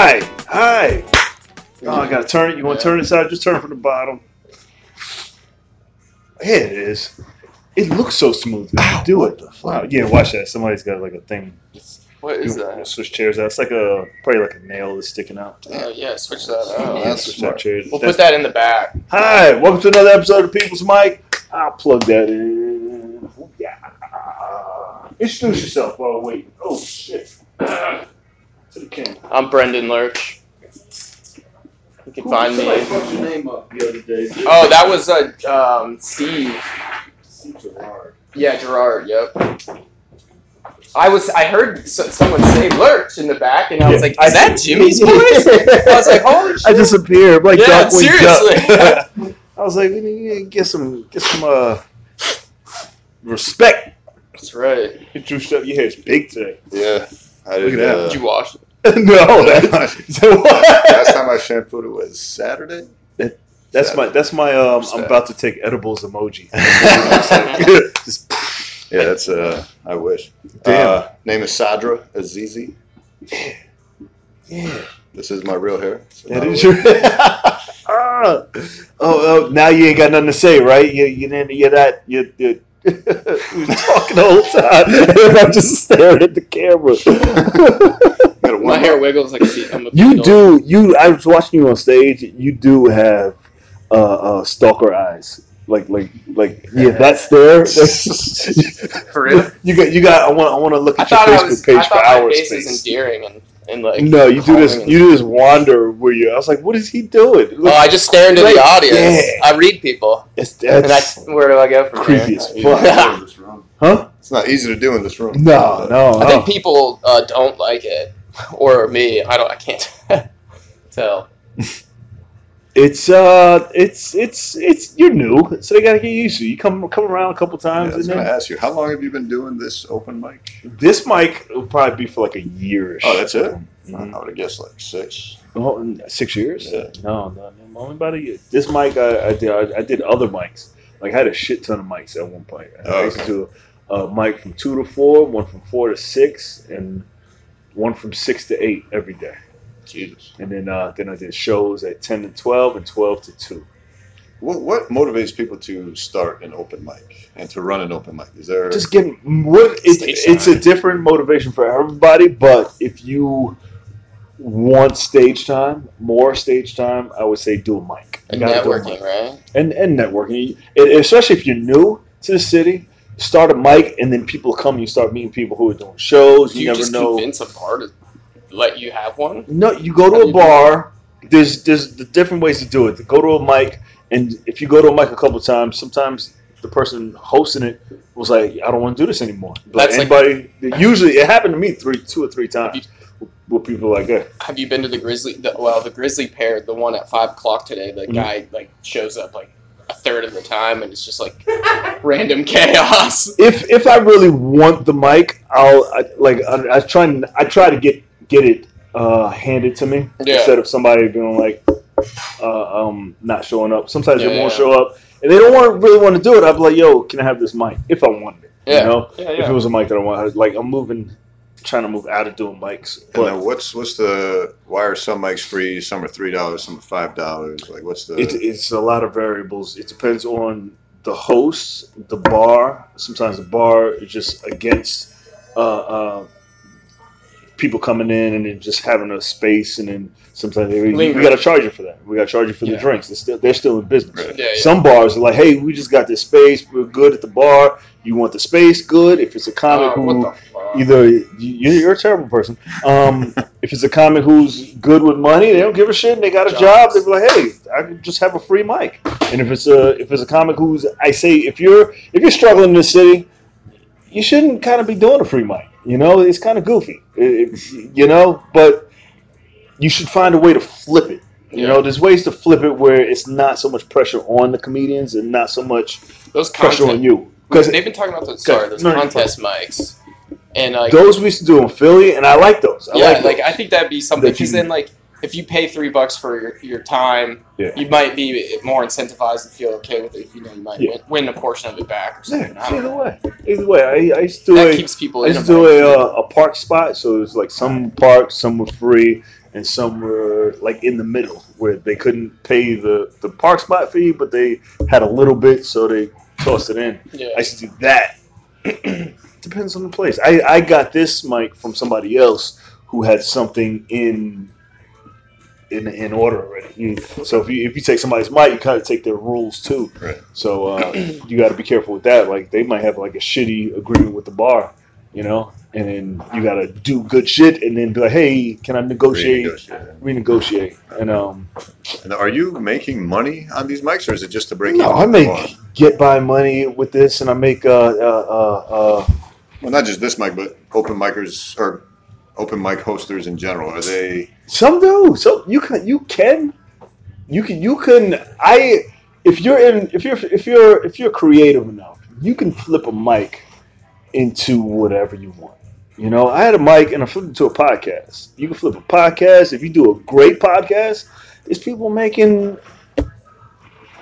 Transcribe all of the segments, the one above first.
Hi, hi. Oh, I gotta turn it. You want to turn this out? Just turn it from the bottom. Here it is. It looks so smooth. when you do it. Wow. Yeah, watch that. Somebody's got like a thing. What is You that? Switch chairs out. It's like a probably like a nail that's sticking out. Oh yeah, switch that Oh, out. that's switch smart. that chair. We'll That's- put that in the back. Hi, welcome to another episode of People's Mic. I'll plug that in. Yeah. Introduce yourself while we're waiting. Oh shit. To the camera. I'm Brendan Loerch. You can find me. Your name up the other day. Oh, that was uh, um, Steve. Steve Gerard. Yeah, Gerard. Yep. I was. I heard s- someone say Lurch in the back, and I was Yeah. like, "Is that Jimmy's voice?" I was like, "Holy shit!" I disappeared like Yeah, Darkwing seriously. Duck. I was like, we need to get some, get some uh, respect. That's right. Get your stuff. Your hair's big today. Yeah, I Look at that. Uh, Did you wash it? no, that's, last time I shampooed it was Saturday. That's my that's my um. I'm about to take edibles emoji. Just, Yeah, that's uh. I wish. Damn. Uh, name is Sadra Azizi. yeah. This is my real hair. So That not is your. Ah. oh, oh, now you ain't got nothing to say, right? You, you didn't. You're that. You, you, you was talking the whole time, and I'm just staring at the camera. My hair wiggles like a I'm a you do. You. I was watching you on stage. You do have uh, uh, stalker eyes. Like, like, like. Yeah, that's there. For real? You got. You got. I want. I want to look I at your thought I Facebook was. page I for thought my hours. face is endearing and, and like. No, you do this. You do this wander where you. I was like, what is he doing? Oh, I just stare into Right. the audience. Yeah. I read people, It's, and that's, I, where do I go from creepy there? as fuck. not easy to do in this room. huh? It's not easy to do in this room. No, no. I think people uh, don't like it, or me. I don't. I can't tell. It's uh, it's it's it's you're new, so they gotta get used to. You come come around a couple Yeah, times, I was to then ask you, how long have you been doing this open mic? this mic will probably be for like a year. Oh, that's it. Mhm. I would have guessed like six. Oh, six years? Yeah. No, no, no, only about a year. This mic, I, I did. I, I did other mics. Like I had a shit ton of mics at one point. I Oh, used to okay. a mic from two to four, one from four to six, and one from six to eight every day. Jesus. And then uh, then I did shows at ten to twelve and twelve to two. What, what motivates people to start an open mic and to run an open mic? Is there just getting what it's, it's a different motivation for everybody but if you want stage time more stage time i would say do a mic And gotta do a networking, mic. right? and and networking and especially if you're new to the city start a mic and then people come you start meeting people who are doing shows Do you, you, never just know convince a bar to let you have one? no you go to a bar there's there's the different ways to do it go to a mic and if you go to a mic a couple times sometimes the person hosting it was like i don't want to do this anymore But That's like- anybody usually it happened to me three two or three times where people are like hey, Have you been to the Grizzly? The, well, the Grizzly pair, the one at five o'clock today. The Mhm. guy like shows up like a third of the time, and it's just like random chaos. if if i really want the mic i'll I, like I, I try and i try to get get it uh handed to me Yeah. instead of somebody being like uh, um not showing up sometimes Yeah, they won't yeah. show up and they don't want really want to do it i'll be like yo can i have this mic if i wanted it Yeah. you know Yeah, if it was a mic that I want, like I'm moving, trying to move out of doing mics. And But then what's what's the why are some mics free? Some are three dollars, some are five dollars. Like what's the it, it's a lot of variables. It depends on the host, the bar. Sometimes the bar is just against uh, uh, people coming in and then just having a space, and then sometimes they, we, we got to charge you for that. We got to charge you for the drinks. They're still, they're still in business. Right. Yeah, yeah. Some bars are like, hey, we just got this space. We're good at the bar. You want the space? Good. If it's a comic Oh, who what the fuck? either you, you're a terrible person. Um, if it's a comic who's good with money, they don't give a shit. And they got a job. They're like, hey, I can just have a free mic. And if it's a if it's a comic who's, I say, if you're if you're struggling in the city, you shouldn't kind of be doing a free mic. You know, it's kind of goofy. It- it- you know, but you should find a way to flip it. You Yeah. know, there's ways to flip it where it's not so much pressure on the comedians and not so much Those pressure on you. Because they've been talking about those. Sorry, those No, no, contest mics, and like those we used to do in Philly, and I like those. I yeah, like, like. I think that'd be something because then like if you pay three bucks for your, your time, Yeah. you might be more incentivized and feel okay with it. You know, you might Yeah. win, win a portion of it back or something. Yeah, either know. way. Either way, I, I used to do That a, keeps people. I used to do a, uh, a park spot, so it was like some parks, some were free, and some were like in the middle where they couldn't pay the the park spot fee, but they had a little bit, so they tossed it in. Yeah. I used to do that. Depends on the place. I, I got this mic from somebody else who had something in in in order already. You- So if you if you take somebody's mic, you kind of take their rules too. Right. So uh, you got to be careful with that. Like they might have like a shitty agreement with the bar, you know, and then you got to do good shit, and then be like, hey, can I negotiate? Renegotiate. Renegotiate. And um, And are you making money on these mics, or is it just to break no? I make get by money with this, and I make uh uh uh. uh well, not just this mic, but open micers or open mic hosters in general. Are they? Some do. So you can you can you can you can I if you're in if you're if you're if you're creative enough, you can flip a mic into whatever you want. You know, I had a mic and I flipped it to a podcast. You can flip a podcast if you do a great podcast. There's people making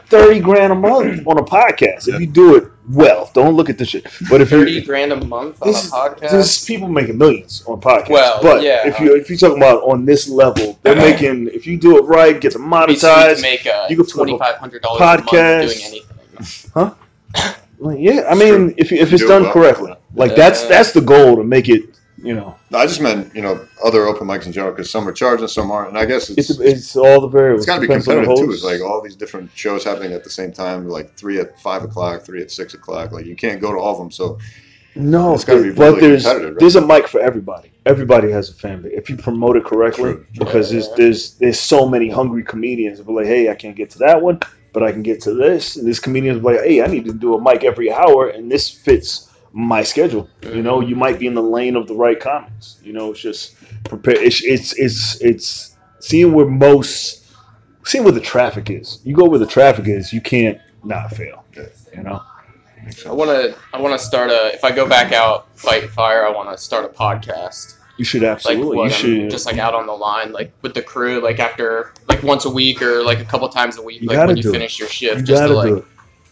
thirty grand a month on a podcast if you do it well. Don't look at this shit. But if Thirty you grand a month on a this, podcast. there's people making millions on podcasts. Well, but yeah. if you if you're talking about on this level, they're making if you do it right, get them I mean, so you monetized. make uh, You can twenty five hundred dollars podcast. doing anything. Huh? Well, yeah, I mean, if if it's Do done well. correctly, like that's that's the goal to make it. You know, No, I just meant you know other open mics in general because some are charging, some aren't, and I guess it's it's it's all the variables. it's got to be competitive too. It's like all these different shows happening at the same time, like three at five o'clock, three at six o'clock. Like you can't go to all of them. So no, it's gotta be but really there's competitive, right? there's a mic for everybody. Everybody has a fan base if you promote it correctly. True. Because Yeah. there's there's there's so many hungry comedians are like, hey, I can't get to that one, but I can get to this. And this comedian's like, hey, I need to do a mic every hour, and this fits my schedule. You know, you might be in the lane of the right comics. You know, it's just prepare. It's it's it's it's seeing where most seeing where the traffic is. You go where the traffic is, you can't not fail. You know, I want to. I want to start a. If I go back out fight fire, I want to start a podcast. you should Like absolutely. what, you should I'm just like out on the line, like with the crew, like after like once a week or like a couple times a week, You like when you do it. finish your shift, you just to like.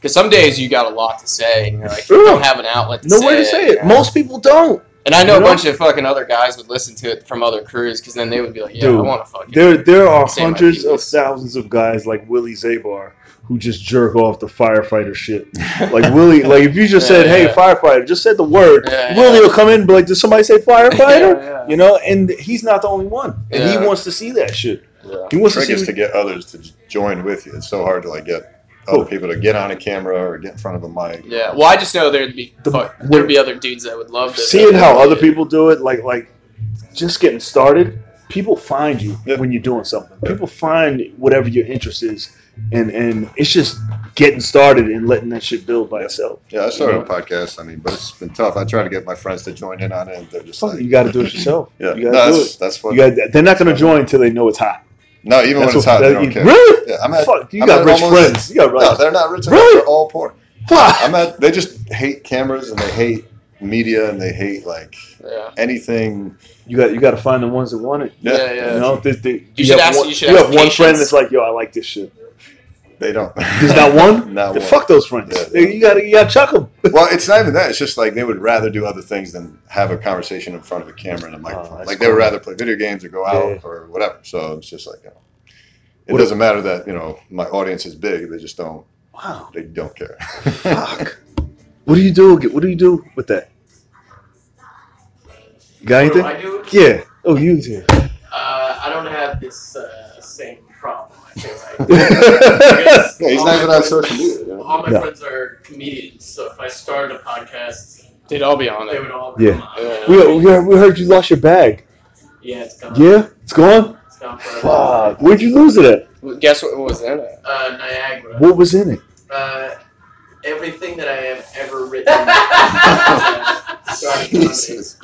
It. Because some days you got a lot to say, and you're like, Sure. you don't have an outlet to No say way to say you it. know? Most people don't. And I know You a know? bunch of fucking other guys would listen to it from other crews, because then they would be like, yeah, I want to fucking. There, there are hundreds of thousands of guys like Willie Zabar who just jerk off the firefighter shit. Like Willie, like if you just Yeah, said, "Hey, yeah. firefighter," just said the word, Yeah, Willie yeah. will come in and be like, "Did somebody say firefighter?" Yeah, yeah. You know, and he's not the only one, and Yeah. he wants to see that shit. Yeah. He wants to trick is to get others to join with you. It's so hard to like get other Cool. people to get on a camera or get in front of a mic. Yeah, well, I just know there'd be The- fuck, there'd be other dudes that would love to seeing how other people do it, like like just getting started, people find you Yeah. when you're doing something. People find whatever your interest is, and and it's just getting started and letting that shit build by itself. Yeah, I started a podcast. I mean, but it's been tough. I try to get my friends to join in on it, and they're just Fuck, like, you got to do it yourself. yeah, you got to do that's it. that's what. You got. They're not going to join until they know it's hot. No, even when it's hot, they don't care. Really? Yeah, I'm at. Fuck, you I'm got at rich almost- friends. You got No, they're not rich. enough. Really? They're all poor. Fuck. I'm at. They just hate cameras and they hate media and they hate like Yeah. anything. You got. You got to find the ones that want it. Yeah, Yeah, yeah. You know, they, they, You should have ask- One, you should you ask have one friend that's like, "Yo, I like this shit." They don't. There's not one. not Then one. Fuck those friends. Yeah. They- You got to. You got to chuck them. Well, it's not even that. It's just like they would rather do other things than have a conversation in front of a camera and a microphone. that's like they would rather play video games or go out Yeah. or whatever. So it's just like, you know, it What- doesn't matter that you know my audience is big. They just don't. Wow. They don't care. Fuck. What do you do? What do you do with that? You got What do anything? I do? Yeah. Oh, you do. Uh, I don't have this uh, same problem. I feel like. Because yeah, he's all not my even on friends- social media. You know? All my No. friends are comedians, so if I started a podcast, They'd all be on it. they it. would all Yeah. come on. Yeah. We, we, heard, we heard you lost your bag. Yeah, it's gone. Yeah, it's gone. It's gone forever. Fuck. Where'd you lose it at? Guess what was in it? Uh, Niagara. What was in it? Uh, everything that I have ever written. uh, started comedy. Jesus.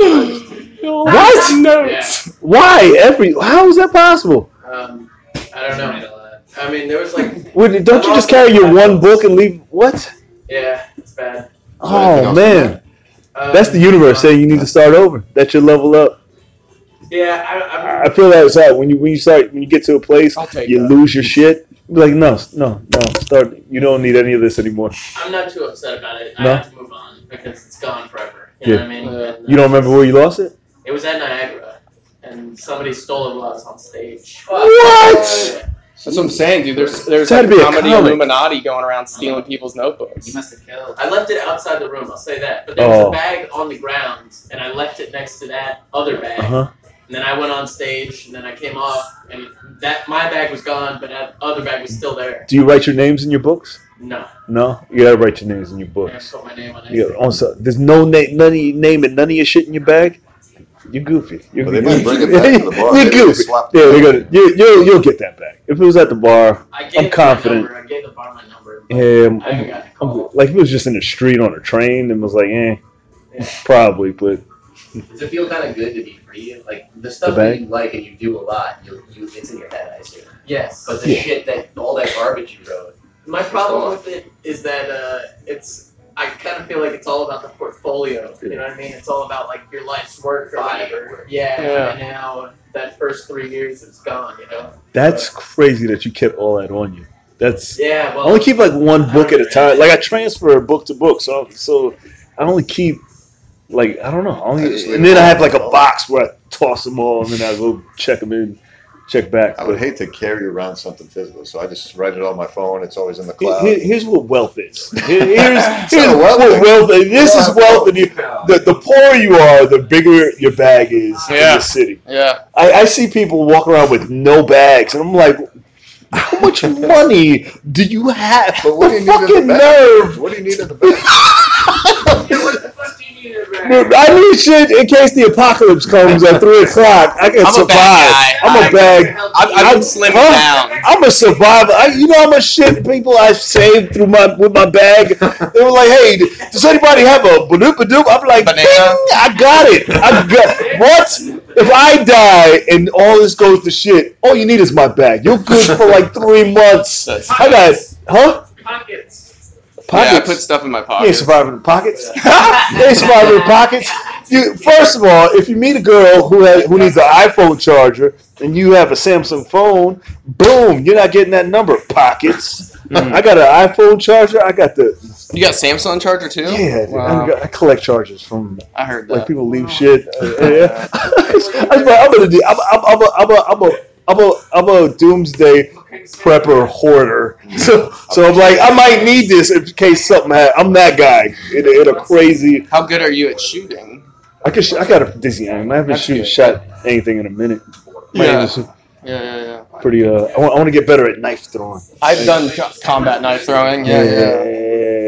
What? Yeah. Why? Every? How is that possible? Um, I don't know. I mean, there was like, Would, don't you just carry your one book and leave? What? yeah, it's bad. Oh man, Um, that's the universe saying you need to start over. That you level up. Yeah, I, I I'm, feel that's how when you when you start when you get to a place you that. lose your shit. Be like no, no, no. Start. You don't need any of this anymore. I'm not too upset about it. I No? have to move on because it's gone forever. You know Yeah. what I mean? Yeah. And, You don't remember where you lost it? It was at Niagara. and somebody stole it while I was on stage. What? That's what I'm saying, dude. There's there's It's like to a comedy comic. Illuminati going around stealing people's notebooks. You must have killed. I left it outside the room. I'll say that. But there was Oh. a bag on the ground, and I left it next to that other bag. Uh huh. And then I went on stage, and then I came off, and that my bag was gone, but that other bag was still there. Do you write your names in your books? No, No, you gotta write your names in your I books. put my name on it. You also, there's no name, none of your name and none of your shit in your bag. You goofy. You're Well, they goofy. might bring it back to the bar. You're goofy. Yeah, they're gonna. You, you, you'll get that back. If it was at the bar, I gave I'm confident. I gave the bar my number. but um, I haven't gotten a I'm like if it was just in the street on a train and was like, eh, Yeah. probably. But Does it feel kind of good to be free? Like the stuff The that you like and you do a lot, you, you it's in your head, I assume. Yes. But the Yeah. shit that all that garbage you wrote. My problem with it is that uh, it's. I kind of feel like it's all about the portfolio. You know what I mean? It's all about like your life's work or whatever. Yeah, Yeah. And now that first three years is gone. You know. that's crazy that you kept all that on you. That's Yeah. I only keep like one book at a time. Like I transfer book to book, so so I only keep like I don't know. I I only, just and then I have like a box where I toss them all, and then I go check them in, check back. I would hate to carry around something physical, so I just write it on my phone. It's always in the here- cloud. here- here's what wealth is. Here- here's here's not what wealth. wealth. is. This You is wealth, wealth. and you, the the poorer you are, the bigger your bag is in the city. Yeah. I, I see people walk around with no bags, and I'm like, how much money do you have? But what do you the need in the bag? nerve. What do you need in the bag? Dude, I need shit in case the apocalypse comes at three o'clock. I can I'm a survive. bad guy. I'm a I- bag. I've, I've been slimming Huh? down. I'm a survivor. I, you know how much shit people I've saved through my with my bag. They were like, "Hey, does anybody have a badoop badoop?" I'm like, Banana. I got it. I got what? If I die and all this goes to shit, all you need is my bag. You're good for like three months. That's- I got, huh? Pockets. Yeah, I put stuff in my You ain't pocket. surviving in pockets. you ain't surviving in pockets. You, first of all, if you meet a girl who has, who needs an iPhone charger and you have a Samsung phone, boom, you're not getting that number. Pockets. Mhm. I got an iPhone charger. I got the You got Samsung charger too? yeah. Wow. I, got, I collect chargers from I heard that. like people leave shit. Uh, yeah. I was like, I'm gonna do. I'm I'm I'm a I'm a I'm a I'm a I'm a doomsday prepper hoarder. So so I'm like I might need this in case something happens. I'm that guy in a, in a crazy. How good are you at shooting? I could sh- I got a dizzy aim. I haven't That's shoot, good. shot anything in a minute. My Yeah. is Yeah, yeah, yeah. pretty. Uh, I want, I want to get better at knife throwing. I've done co- combat knife throwing. Yeah, yeah. yeah, yeah.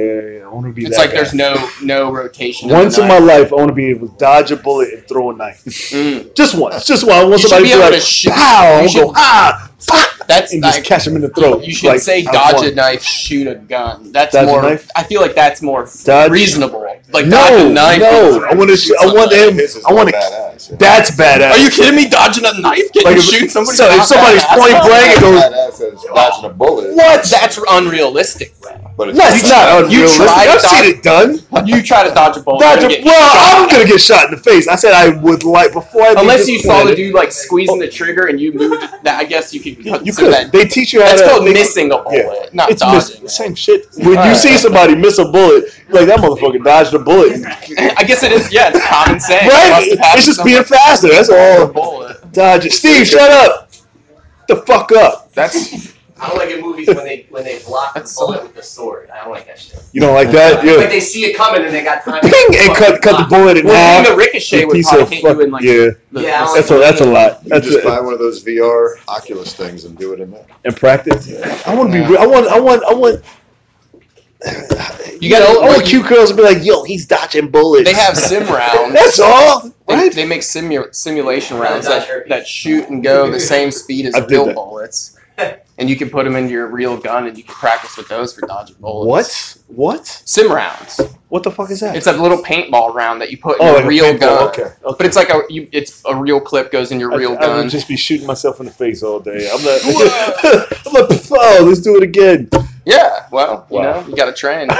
I want to be. It's that like guy. there's no no rotation. Once in my life, I want to be able to dodge a bullet and throw a knife. Mm. Just once. Just once. I want You should somebody be to be able like, to shoot- pow, you and go, should- ah, fuck, That's and just like, catch him in the throat. you should Like, say I dodge a knife, shoot a gun. That's Dodge more. knife? I feel like that's more Dodge- reasonable. Like dodge No, a knife. no. I want to. shoot I want somebody. him. I want to. Badass, yeah. That's badass. Are you kidding me? Dodging a knife? Getting Like if- shoot somebody? so if somebody's point blank, it goes. Badass as dodging a bullet. What? That's unrealistic. But it's That's not You unrealistic. tried I've to seen dodge- it done. You try to dodge a bullet. Dodge a, well, shot. I'm gonna get shot in the face. I said I would like before I. Unless you saw the planet- dude like squeezing the trigger and you moved that, I guess you could You, consider could. that. They teach you how That's to. called they- missing a bullet, Yeah. not It's miss, dodging. the same shit. When you see somebody miss a bullet, like that motherfucker dodged a bullet. I guess it is. Yeah, it's common sense. Right? Must It's just somewhere. Being faster. That's all. bullet. Eh? Dodge it. Steve, shut up. The fuck up. That's I don't like in movies when they when they block the That's so- bullet with the sword. I don't like that shit. You don't like that? Yeah. Like Yeah. they see it coming and they got time. Ping and cut cut the bullet in well, half. even the ricochet A would piece probably of hit fuck- you in like yeah. the, Yeah, I don't That's a that's a lot. You That's just a, buy one of those VR Oculus things and do it in there. in practice. I want to be. I want. I want. I want. You got all, I want cute girls to be like, "Yo, he's dodging bullets." They have sim rounds. That's all, They, right? they make simu- simulation rounds that, that shoot and go the same speed as I real that. bullets. And you can put them into your real gun and you can practice with those for dodging bullets. What? What? Sim rounds. What the fuck is that? It's a little paintball round that you put in oh, your like a real gun. Okay. okay. But it's like a you, it's a real clip goes in your real I, I gun. would just be shooting myself in the face all day. I'm like, I'm like, oh, let's do it again. Yeah, well, you Wow. know, you got to train.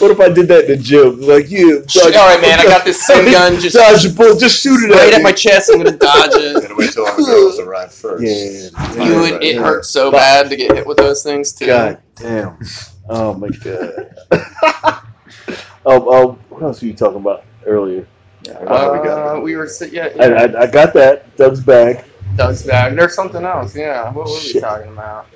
What if I did that in the gym? Like, you. All right, man, I got this sim gun. Just dodge a bullet. Just shoot it right at at me. my chest. I'm gonna dodge it. Gotta wait till our girls arrive first. Yeah. You would, it hurts so bad to get hit with those things too. God damn. Oh my god. um, um, what else were you talking about earlier? Yeah, What have we got? Uh, we were sit- yeah, I, yeah. I, I got that. Doug's bag. Doug's bag. There's something else. Yeah. What were we talking about?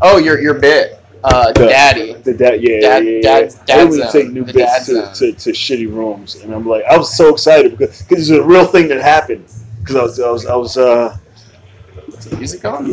Oh, your your bit, uh, The- Daddy. The dad, yeah, Dad- yeah, yeah. dad- I dad would zone. take new bits to, to, to shitty rooms, and I'm like, I was so excited because because it's a real thing that happened. Because I was, I was, I was, uh, What's the music on?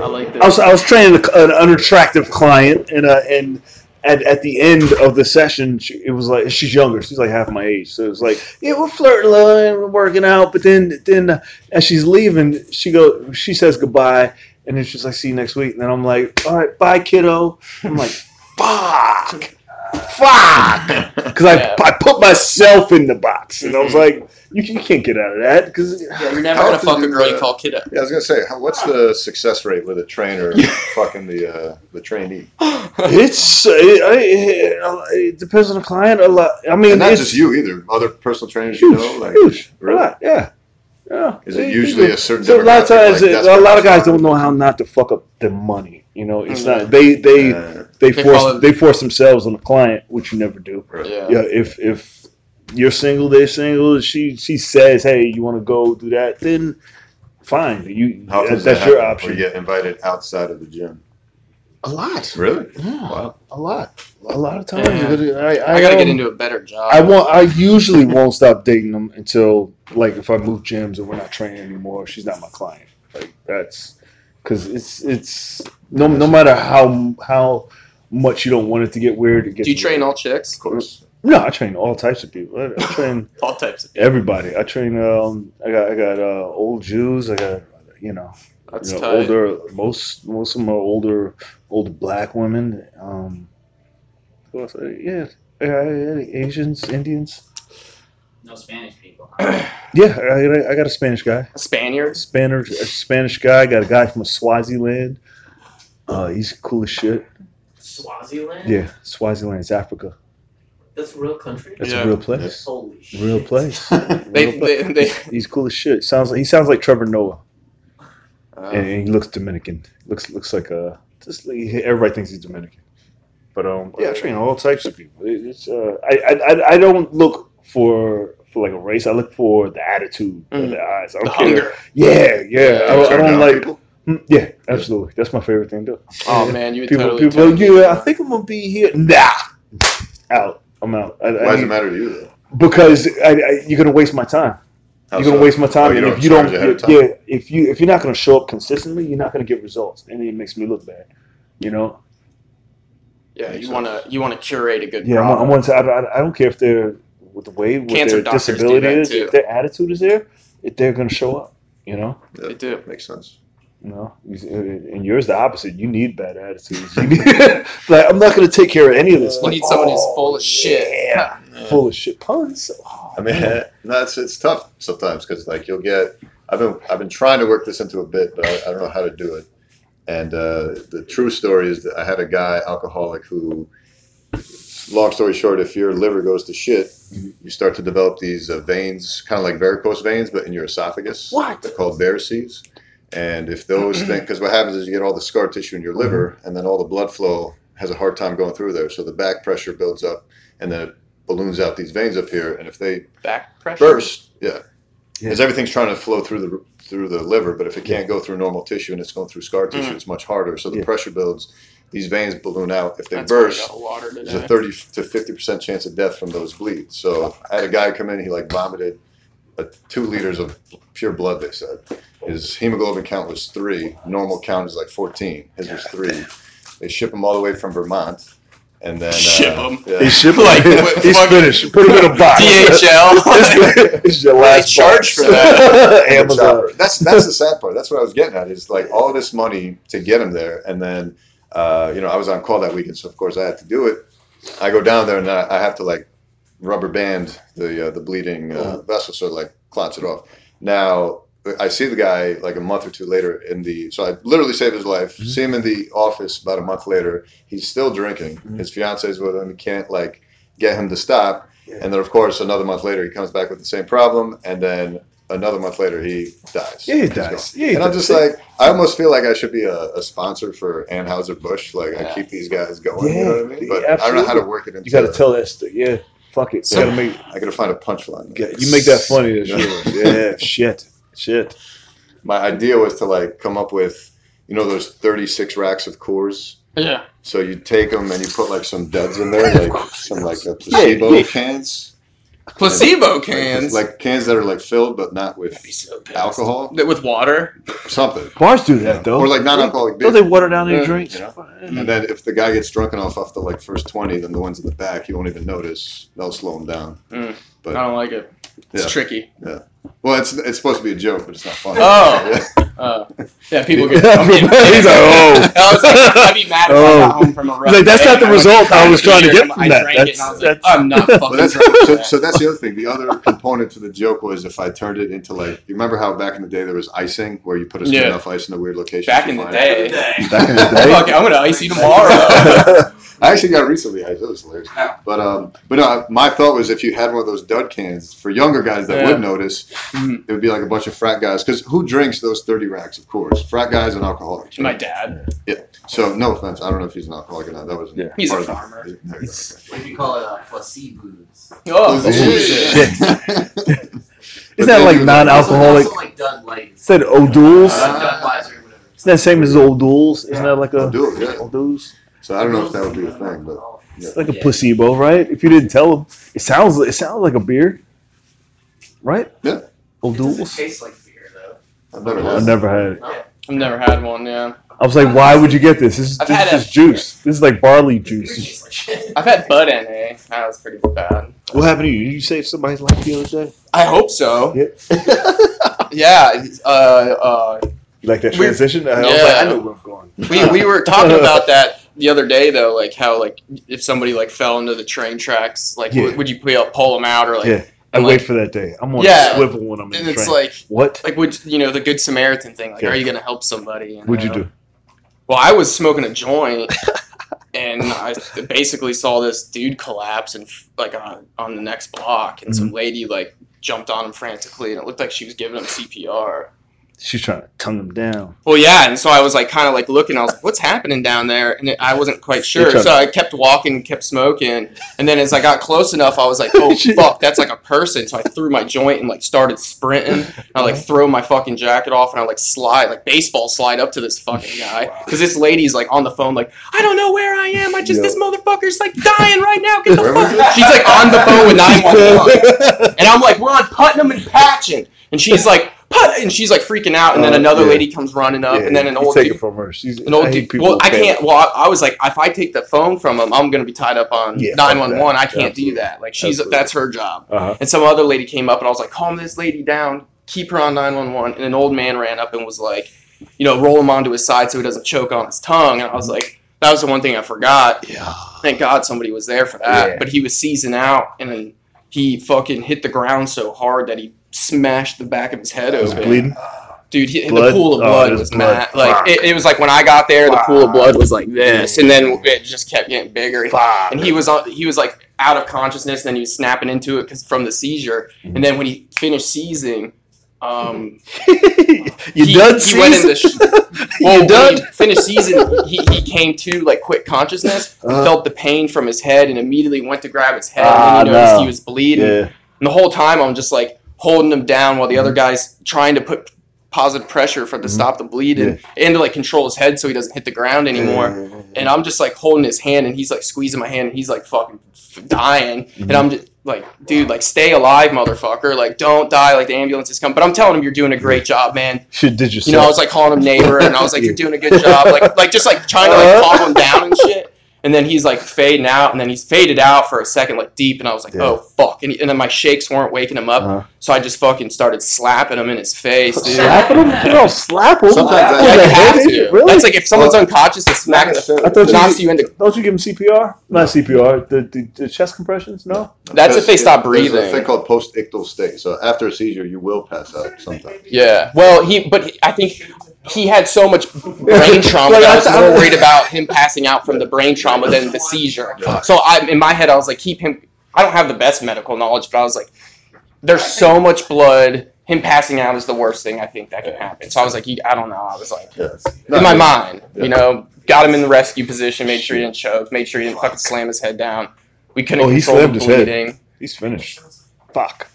I like I was. I was training a- an unattractive client, and uh, and at, at the end of the session, she, it was like she's younger. She's like half my age, so it was like, yeah, we're flirting, we're working out. But then, then as she's leaving, she go, she says goodbye, and then she's like, see you next week. And then I'm like, all right, bye, kiddo. I'm like, fuck, fuck, because Yeah. I, I put myself in the box, and I was like, you, you can't get out of that because Yeah, you're never gonna fuck a do, girl you call kiddo. Yeah, I was gonna say, how, what's the success rate with a trainer fucking the uh, the trainee? it's it, it, it depends on the client a lot. I mean, And not it's just you either. Other personal trainers you huge, know, like huge, really? a lot, yeah, yeah. is it usually a certain? So a lot of times, like, it- a lot of guys don't know how not to fuck up their money. You know, it's Mhm. not they they Uh, they They force follow- they force themselves on the client, which you never do. right. Yeah. Yeah, if if you're single, they're single. She she says, hey, you want to go do that? Then fine, you How that- that's that your option. Or you get invited outside of the gym? A lot, Really? yeah, Wow. a lot, a lot of times. Yeah. I, I, I gotta get into a better job. I want. I usually won't stop dating them until like if I move gyms or we're not training anymore. She's not my client. Like that's because it's it's no no matter how how much you don't want it to get weird. It gets Do you train weird. all chicks? Of course. No, I train all types of people. I, I train All types of everybody. I train. Um, I got I got uh, old Jews. I got you know, That's you know tight. older. Most most of them are older older black women. Um, who else? Uh, Yeah, uh, Asians, Indians. No Spanish people. Yeah, I, got got a Spanish guy. Spaniards. Spanish, a Spanish guy. Got a guy from a Swaziland. Uh, he's cool as shit. Swaziland? Yeah, Swaziland's Africa. That's a real country? That's Yeah. a real place. Holy shit. Real place. They, Real place. they, they, He's cool as shit. Sounds like he sounds like Trevor Noah, uh, and, and he looks Dominican. Looks looks like a just like, everybody thinks he's Dominican. But um, yeah, I train all types of people. It- It's uh, I, I I- I don't look for for like a race. I look for the attitude of Mm. the eyes. I the don't care. hunger. Yeah, yeah. I, don't- I don't like. people? Mm, Yeah, absolutely. That's my favorite thing to do. Oh man, you people, totally. people, totally yeah, I think I'm gonna be here. Nah, out. I'm out. I, I Why does need- it matter to you though? Because I, I, you're gonna waste my time. How you're gonna so? waste my time, Oh, and don't if you don't, charge time? yeah, if you if you're not gonna show up consistently, you're not gonna get results, and it makes me look bad. You know? Yeah, you want to you want to curate a good Yeah, I want to. I, I, I don't care if they're with the way what Cancer their disability that is, too. if their attitude is there, if they're gonna show up. You know? They do. Makes sense. You know, and yours the opposite. You need bad attitudes. You need, like I'm not going to take care of any of this. You Like, need someone who's oh, full of shit. Yeah, full of shit. Puns. Oh, I mean, man. no, it's it's tough sometimes because like you'll get. I've been I've been trying to work this into a bit, but I, I don't know how to do it. And uh, the true story is that I had a guy alcoholic who. Long story short, if your liver goes to shit, you start to develop these uh, veins, kind of like varicose veins, but in your esophagus. What? They're called varices. And if those things, because what happens is you get all the scar tissue in your liver, and then all the blood flow has a hard time going through there. So the back pressure builds up, and then it balloons out these veins up here. And if they Back pressure. burst, yeah, Yeah. because everything's trying to flow through the through the liver, but if it can't go through normal tissue and it's going through scar tissue, Mm. it's much harder. So the Yeah. pressure builds. These veins balloon out. If they That's burst, there's a 30 to 50 percent chance of death from those bleeds. So I had a guy come in, he like vomited uh, two liters of pure blood. They said his hemoglobin count was three. Normal count is like 14. His was three. They ship him all the way from Vermont, and then Ship uh, him? yeah. He's shipping. Like, Like, he's finished. Put him in a box. DHL. it's your They last charge box. for that. Amazon. That's that's the sad part. That's what I was getting at. Is like all this money to get him there, and then uh, you know I was on call that weekend, so of course I had to do it. I go down there and I, I have to like rubber band the uh, the bleeding uh, vessel, so it, like clots it off. Now I see the guy like a month or two later in the. So I literally saved his life. Mhm. See him in the office about a month later. He's still drinking. Mhm. His fiance's with him. He can't like get him to stop. Yeah. And then of course another month later he comes back with the same problem, and then another month later, he dies. Yeah, he dies. Yeah, he and I'm just like, I almost feel like I should be a, a sponsor for Anheuser Busch. Like I keep these guys going. you know what I mean? Yeah, But I don't know how to work it into. You got to tell that. St- yeah, fuck it. So- gotta make. I gotta find a punchline. Get, you make that funny. That's Yeah. yours. Yeah, shit, shit. My idea was to like come up with, you know, those 36 racks of Coors. Yeah. So you take them and you put like some duds in there, like some like uh, Yeah, placebo yeah. cans, Placebo Like, cans. like cans that are like filled but not with so alcohol, That- With water. something, Bars do that though. or like non-alcoholic beer. Don't beer. they water down their Yeah. drinks? You know? And then if the guy gets drunk enough off the like first 20, then the ones in the back he won't even notice. They'll slow him down. Mm. But I don't like it. It's tricky. Yeah. tricky. Well, it's it's supposed to be a joke, but it's not funny. Oh. Uh, yeah, people get. I'm getting he's like, oh. I was like, I'd be mad if I Oh. got home from a rough He's like, that's not the I result I was trying to get and from I that. drank it and I was like, I'm not fucking Well, that's drunk. so, so that's the other thing. The other component to the joke was if I turned it into like you remember how back in the day there was icing where you put a Yeah. enough ice in a weird location. Back in the day. Back in the day. Fuck I'm gonna ice you tomorrow. I actually got recently iced. That was hilarious. But um, but no, my thought was if you had one of those dud cans for younger guys that Yeah. would notice, Mhm. it would be like a bunch of frat guys. Because who drinks those thirty racks? Of course, frat guys and alcoholics. My dad. Yeah. So no offense, I don't know if he's an alcoholic or not. That was Yeah. He's a part the- farmer. There you. What do you call it? Uh, placebos. Oh, Oh, shit. shit. Isn't that like non-alcoholic? Also like Dud Light. Said O'Doul's. Uh, Dud Weiser, whatever. Isn't that same as O'Doul's? Isn't that like a O'Doul's, yeah. O'Doul's? So I don't know if that would be a thing, but It's like a Yeah. placebo, right? If you didn't tell them, it sounds it sounds like a beer, right? Yeah. It doesn't taste like beer though. I've never I've had. never had it. I've never had one. Yeah, I was like, why would you get this? This is, I've this is a- just juice. This is like barley juice. tastes like shit. I've had Bud NA. That was pretty bad. What happened to you? Did you save somebody's life the other day? I hope so. Yeah. Yeah. Uh, uh, You like that We- transition? I, was Yeah. like, I know where I'm going. we we were talking about that the other day though, like how like if somebody like fell into the train tracks, like Yeah. would, would you pull, pull them out or like? Yeah. I and, wait for that day. I'm on Yeah. swivel when I'm in And the it's train. like what? like would you know the good Samaritan thing? Like, Yeah. are you gonna help somebody? And, What'd you do? Well, I was smoking a joint, and I basically saw this dude collapse and like on, on the next block, and Mm-hmm. some lady like jumped on him frantically, and it looked like she was giving him CPR. She's trying to tongue him down. Well, yeah, and so I was like kind of like looking. I was like, "What's happening down there?" And I wasn't quite sure, so I kept walking, kept smoking, and then as I got close enough, I was like, "Oh fuck, that's like a person!" So I threw my joint and like started sprinting. I like throw my fucking jacket off, and I like slide, like baseball slide up to this fucking guy, because this lady's like on the phone, like, "I don't know where I am. I just Yeah. this motherfucker's like dying right now. Get the fuck!" She's like on the phone with nine one one. And I'm like, we're on Putnam and Patchen. And she's like, Put, and she's like freaking out. And then Uh, another yeah. lady comes running up. and then an old take dude, it from her. She's an old dude. Well, I can't. Well, I, I was like, if I take the phone from him, I'm gonna be tied up on Yeah, nine one one. I can't do that. Like she's Absolutely. that's her job. Uh-huh. And some other lady came up, and I was like, calm this lady down. Keep her on nine one one. And an old man ran up and was like, you know, roll him onto his side so he doesn't choke on his tongue. And I was like, that was the one thing I forgot. Yeah. Thank God somebody was there for that. Yeah. But he was seizing out, and then he fucking hit the ground so hard that he smashed the back of his head Was open. bleeding? Dude, he, the pool of Oh, blood it was was blood. Like it, it was like when I got there, the pool of blood was like this, and then it just kept getting bigger. And he was on, he was like out of consciousness, and then he was snapping into it because from the seizure. And then when he finished seizing, um, you he, done he went in the. Sh- well, you when done? he finished season, he, he came to like quick consciousness, Uh-huh. felt the pain from his head, and immediately went to grab his head. Ah, and he noticed no. he was bleeding. Yeah. And the whole time, I'm just like holding him down while the other guy's trying to put positive pressure for to Mhm. stop the bleed and and to like control his head so he doesn't hit the ground anymore. And I'm just like holding his hand, and he's like squeezing my hand, and he's like fucking dying. And I'm just like, dude, like stay alive, motherfucker. Like don't die. Like the ambulance is coming. But I'm telling him you're doing a great job, man. Shit, did you You know, I was like calling him neighbor, and I was like, "You're doing a good job," like, like just like trying to like Uh-huh. calm him down and shit. And then he's like fading out, and then he's faded out for a second, like deep, and I was like, Yeah. "Oh fuck!" And, he, and then my shakes weren't waking him up, Uh-huh. so I just fucking started slapping him in his face, dude. Slapping him? You don't slap him. Sometimes Yeah, that- With you have to. hit? Really? That's like if someone's unconscious, to smack the I thought you- knocks you into. Don't you give him CPR? Not CPR. The, the, the chest compressions? No. That's if they stop There's a breathing. thing called post-ictal state. So after a seizure, you will pass out sometimes. Yeah. Well, he, but he, I think he had so much brain trauma Like, that I I was more worried about him passing out from the brain trauma than the seizure. So I, in my head, I was like, keep him. I don't have the best medical knowledge, but I was like, there's so much blood. him passing out is the worst thing I think that could happen. So I was like, I don't know. I was like, Yeah. in my mind, Yeah. you know, got him in the rescue position, made sure he didn't choke, made sure he didn't fucking slam his head down. We couldn't Oh, he control the slammed his head. bleeding. He's finished. Fuck.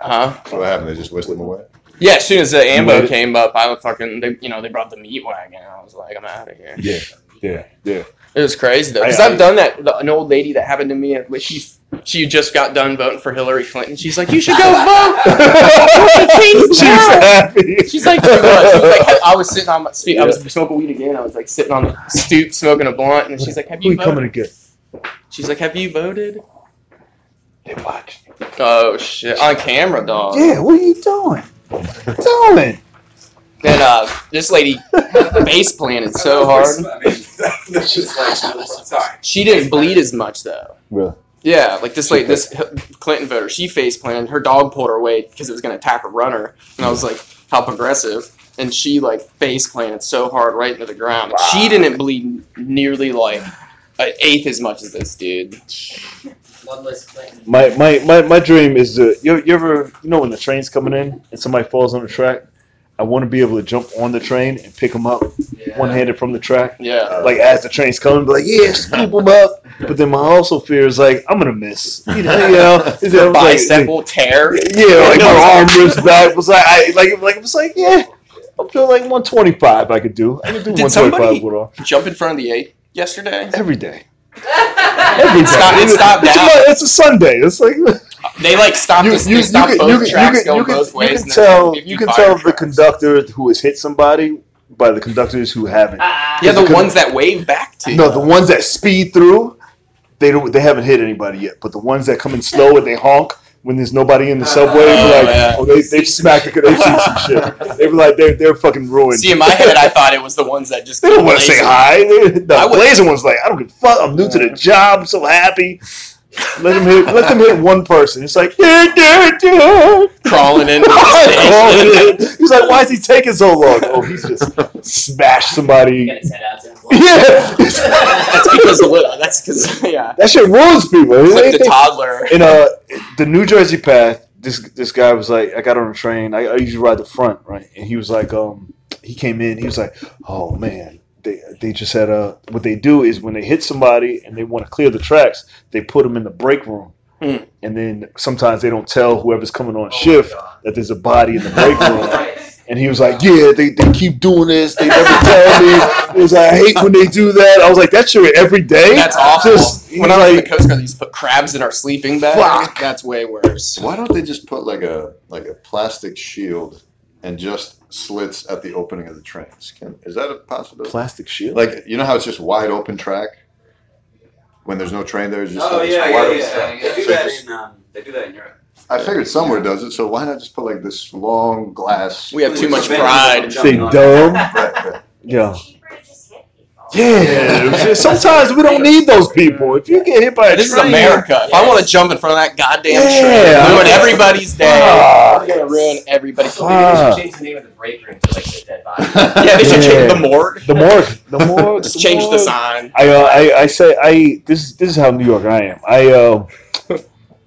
Huh? What happened? They just whisked him away. Yeah, as soon as the ambo came up, I was fucking, they, you know, they brought the meat wagon. I was like, I'm out of here. Yeah. Yeah. Yeah. It was crazy though, because I've done that. The, an old lady that happened to me, she she just got done voting for Hillary Clinton. She's like, you should go vote. She's happy. She's like, she was, she was like, I was sitting on my seat. I was smoking weed again. I was like sitting on the stoop smoking a blunt, and she's like, "Have you coming voted?" to get? She's like, "Have you voted?" They watch. Oh shit! On camera, dog. Yeah. What are you doing? Doing? Then uh, this lady face planted so hard. I mean, that's just like, sorry. She didn't bleed as much though. Really? Yeah, like this lady, this Clinton voter, she face planted. Her dog pulled her away because it was gonna attack a runner, and I was like, "How progressive!" And she like face planted so hard right into the ground. She didn't bleed nearly like an eighth as much as this dude. Bloodless Clinton. My my my, my dream is to you, you ever you know when the train's coming in and somebody falls on the track. I want to be able to jump on the train and pick them up Yeah. one handed from the track. Yeah. Uh, Like as the train's coming, be like, yeah, scoop them up. But then my also fear is like, I'm gonna miss. You know, you know, it's like- Bicep will tear. Yeah, like my arm rips back. Was like, I like, like it was like, yeah, I'm feeling like 125. I could do. I could do Did 125 somebody- with all Jump in front of the eight yesterday. every day. Every day. Stop- it stopped it's, down. a, it's a Sunday. It's like They like stopped. you, us, you, they stopped can, both you, tracks you, can, going you, can, both you ways. can tell you can fire tell the conductor who has hit somebody by the conductors who haven't. Ah. Yeah, the Because- ones that wave back to you. No, the ones that speed through, they don't. They haven't hit anybody yet. But the ones that come in slow and they honk when there's nobody in the subway, Oh, they're like, yeah. oh, they they smacked the they see some shit. They were like, they're they're fucking ruined. See, in my head, I thought it was the ones that just. They don't want to say hi. They- The I would- one's like, I don't give a fuck. I'm new to the job. I'm so happy. Let them hit. Let them hit one person. It's like, yeah, yeah, yeah. crawling into the Crawling in. He's like, why is he taking so long? Oh, he's just smashed somebody. Get his head out to him. Yeah, That's because of Lil- That's because yeah. that shit ruins people. Clipped a think- toddler. in uh the New Jersey PATH, this this guy was like, I got on a train. I, I usually ride the front, right? And he was like, um, he came in. He was like, oh man, they they just had a. What they do is when they hit somebody and they want to clear the tracks, they put them in the break room. Hmm. And then sometimes they don't tell whoever's coming on shift that there's a body in the break room. And he was like, "Yeah, they, they keep doing this. They never tell me." He was like, "I hate when they do that." I was like, "That's your every day." That's awful. Just- when I was in the like- Coast Guard, they used to put crabs in our sleeping bag. Fuck. That's way worse. Why don't they just put like a like a plastic shield and just slits at the opening of the trains? Can, is that a possibility? Plastic shield. Like you know how it's just wide open track when there's no train there. It's just Oh it's yeah, wide yeah, open yeah. track. They do So that just- in um, they do that in Europe. I figured somewhere does it, so why not just put like this long glass? We have too much pride. bit- Big dome. Right, right. Yeah. Yeah. Sometimes we don't need those people. If you get hit by a This is America. If I want to jump in front of that goddamn Yeah. train, ruin everybody's day. Fuck. I'm gonna ruin everybody's. Also, day. maybe they should change the name of the break room to like the dead body. Yeah, they should Yeah. change the morgue. The morgue. The morgue. Just the change the sign. I, uh, I I say I this this is how New York I am. I uh,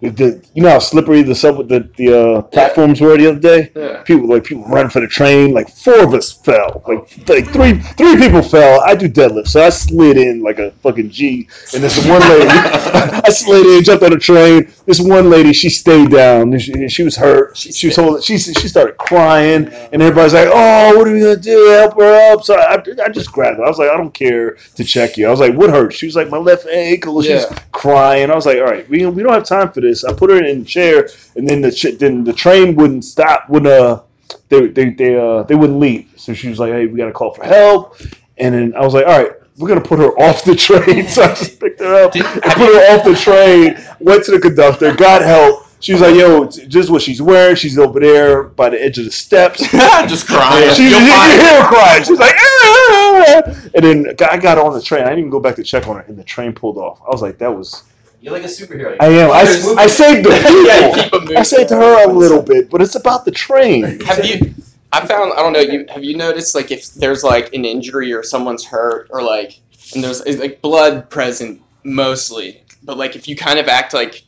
the, you know how slippery the sub the the uh, platforms were the other day. Yeah. People like people running for the train. Like four of us fell. Like like three three people fell. I do deadlifts, so I slid in like a fucking G. And this one lady, I slid in, jumped on the train. This one lady, she stayed down. She, she was hurt. She was holding. She she started crying, and everybody's like, "Oh, what are we gonna do? Help her up!" So I, I just grabbed her. I was like, "I don't care to check you." I was like, "What hurt?" She was like, "My left ankle." She's Yeah. crying. I was like, "All right, we, we don't have time for this." I put her in a chair, and then the then the train wouldn't stop. Wouldn't uh they they they uh they wouldn't leave. So she was like, "Hey, we got to call for help." And then I was like, "All right." We're gonna put her off the train, so I just picked her up and put her off the train. Went to the conductor, got help. She was like, "Yo, it's just what she's wearing. She's over there by the edge of the steps." Just crying. She, you, You'll hear her crying. She's like, "Ah!" and then I got on the train. I didn't even go back to check on her, and the train pulled off. I was like, "That was." You're like a superhero. I am. I, I saved the Yeah, people. moving. I saved her a little bit, but it's about the train. Have you? I found. I don't know. You have you noticed like if there's like an injury or someone's hurt or like and there's like blood present mostly, but like if you kind of act like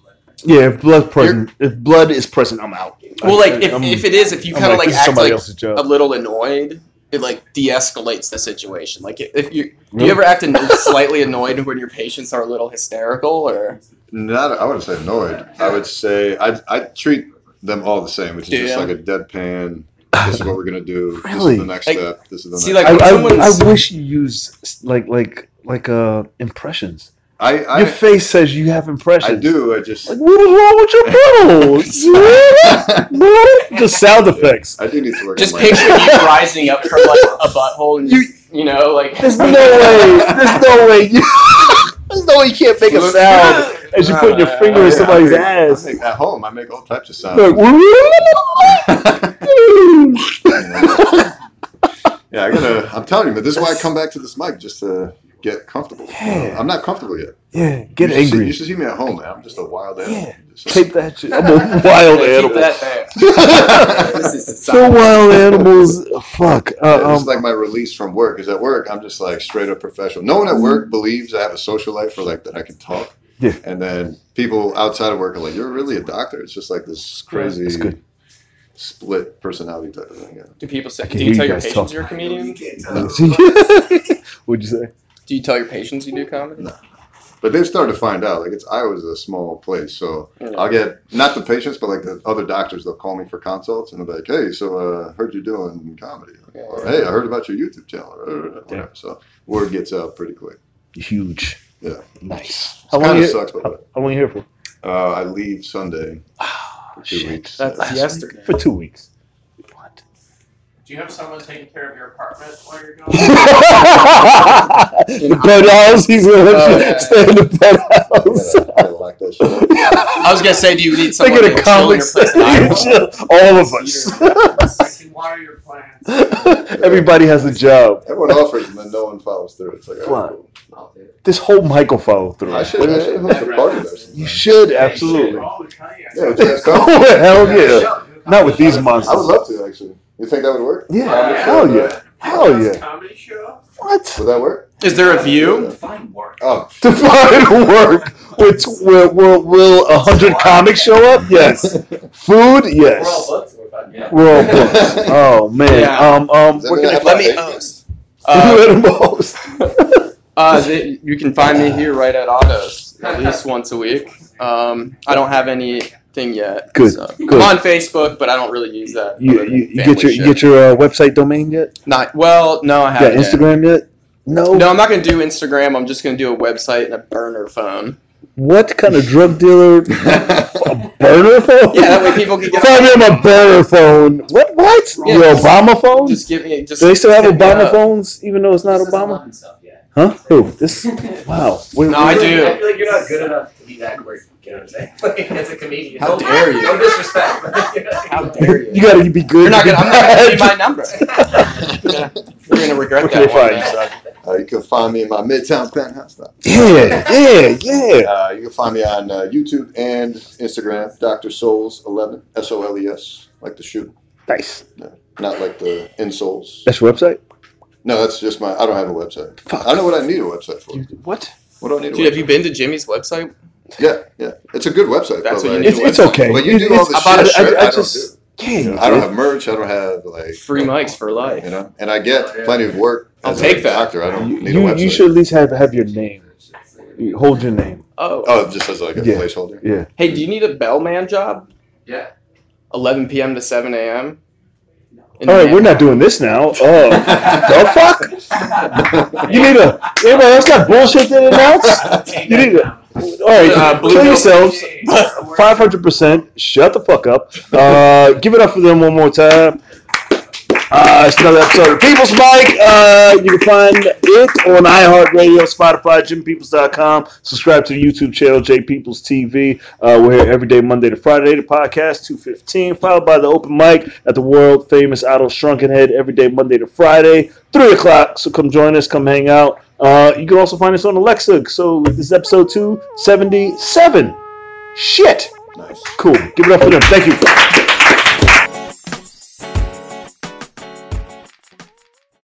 Yeah, if blood present. If blood is present, I'm out. Well, like if, I'm- if it is, if you kind of like, is act like a little annoyed, it like de-escalates the situation. Like if you do Really? you ever act an- slightly annoyed when your patients are a little hysterical or Not, I wouldn't say annoyed. I would say I I treat them all the same, which is Do just like a deadpan. This is what we're gonna do. This Really? is the next Like- step. This is the See, next. like, I, when I, I wish you used like like like uh impressions. I I, Your face says you have impressions. I do. I just Like, what is wrong with your pearls? Just sound effects. I do need to work. just on my- picture you rising up from like a butthole and you, you know like There's no way. There's no way. You, there's no way you can't make a sound as you put your finger in Yeah, somebody's I make- I ass. make- at home, I make all types of sounds. Like, yeah, I gotta. I'm telling you, but this is why I come back to this mic just to get comfortable. Yeah. I'm not comfortable yet. yeah, get you should see- angry. you should see me at home, man. I'm just a wild animal. Yeah. Just- Tape that shit. I'm a wild animal. that there. This is the So wild animals. Fuck. Yeah, Uh, this um, is like my release from work. Is at work, I'm just like straight up professional. No one at work believes I have a social life or like that I can talk. Yeah. And then people outside of work are like, "You're really a doctor." It's just like this crazy That's good. split personality type of thing. Yeah. Do people say? Can Do you hear tell your guys patients talk. you're a comedian? What'd you say? Do you tell your patients you do comedy? No. But they've started to find out. Like it's Iowa's a small place, so Yeah. I'll get not the patients, but like the other doctors. They'll call me for consults, and they'll be like, "Hey, so uh, heard you're doing comedy," Yeah. or "Hey, I heard about your YouTube channel," or whatever. So word gets out pretty quick. Huge. Yeah. Nice. How long Kind you of sucks, but how, how long you here for? uh, I leave Sunday for two Shit. weeks. That's Yeah. yesterday. For two weeks. What? Do you have someone taking care of your apartment while you're gone? the bed house. He's gonna let Oh, yeah. stay in the bed I house. I that shit. I was gonna say, do you need They someone get to a chill in comic your place in Iowa? chill. All of us. I can water your plants. Everybody has a job. Everyone offers, them and no one follows through. It's like, all right, What? cool. I'll do it. This whole mic will follow through. I should, I should host a party there. sometime. You should absolutely. Oh, we tell you. Yeah, would you guys come? Oh hell yeah! Sure. Not with these monsters. I would love to actually. You think that would work? Yeah, Comedy hell show, yeah, uh, hell yeah. Comedy show? What? Would that work? Is there a view? Fine work. Oh, Define work, which will will will a hundred comics show up? Yes. Food? We're all Yes. booked. We're about- yeah. We're all booked. Oh man. Yeah. Um um. Does We're gonna Let me pay? host. do Uh, it the most. uh, th- you can find me here right at Otto's at least once a week. Um, I don't have anything yet. Good, so- good. I'm on Facebook, but I don't really use that. You you, you get your you shit. get your uh, website domain yet? Not well. No, I haven't. yet. Instagram yet? No. No, I'm not gonna do Instagram. I'm just gonna do a website and a burner phone. What kind of drug dealer? a burner phone? Yeah, that way people can get. Find me on my burner phone. What? What? Yeah, Your just- Obama phone? Just give me. Just Do they still have Obama up. phones, even though it's not Obama? Stuff, yeah. Huh? Who? This? Wow. Wait, No, I wait, do. I feel like you're not good enough to be that great. You know what I'm saying? Like, as a comedian. How No- dare you. No disrespect. but, How dare you? You gotta be good. You're not gonna. I'm not gonna give you my number. You're gonna, you're gonna regret Where can that. they one you, Uh, you can find me in my Midtown penthouse. now. Yeah, yeah, yeah. Uh, you can find me on uh, YouTube and Instagram, Dr. Soles11, S O L E S, like the shoe, Nice. not like the insoles. That's your website? No, that's just my. I don't have a website. Fuck. I don't know what I need a website for. You- What? What do I need a Dude, have you been to Jimmy's website? Yeah, yeah. It's a good website. That's but what you like, need It's, a it's okay. But you do all It's- the I bought shit it- I, I, I just, don't do. You know, I don't have merch. I don't have like Free mics for life. You know, and I get oh, plenty of work I'll as take a that. doctor. I don't You, need a website. you should at least have have your name. You Hold your name. Oh. Oh, just as like a Yeah. placeholder. Yeah. Hey, do you need a bellman job? Yeah. 11 p.m. to 7 a.m. In All we're not doing this now. Oh, the fuck? You need a. Anybody else got bullshit to announce? You need a. All right, Uh, kill yourselves. Five hundred percent. Shut the fuck up. Uh, give it up for them one more time. Uh, it's another episode of People's Mic. Uh, you can find it on iHeartRadio, Spotify, JimPeoples.com. Subscribe to the YouTube channel, J Peoples TV. Uh, we're here every day, Monday to Friday. The podcast, 215, followed by the open mic at the world famous Otto Shrunken Head every day, Monday to Friday, 3 o'clock. So come join us, come hang out. Uh, you can also find us on Alexa. So this is episode 277. Shit. Nice. Cool. Give it up for them. Thank you.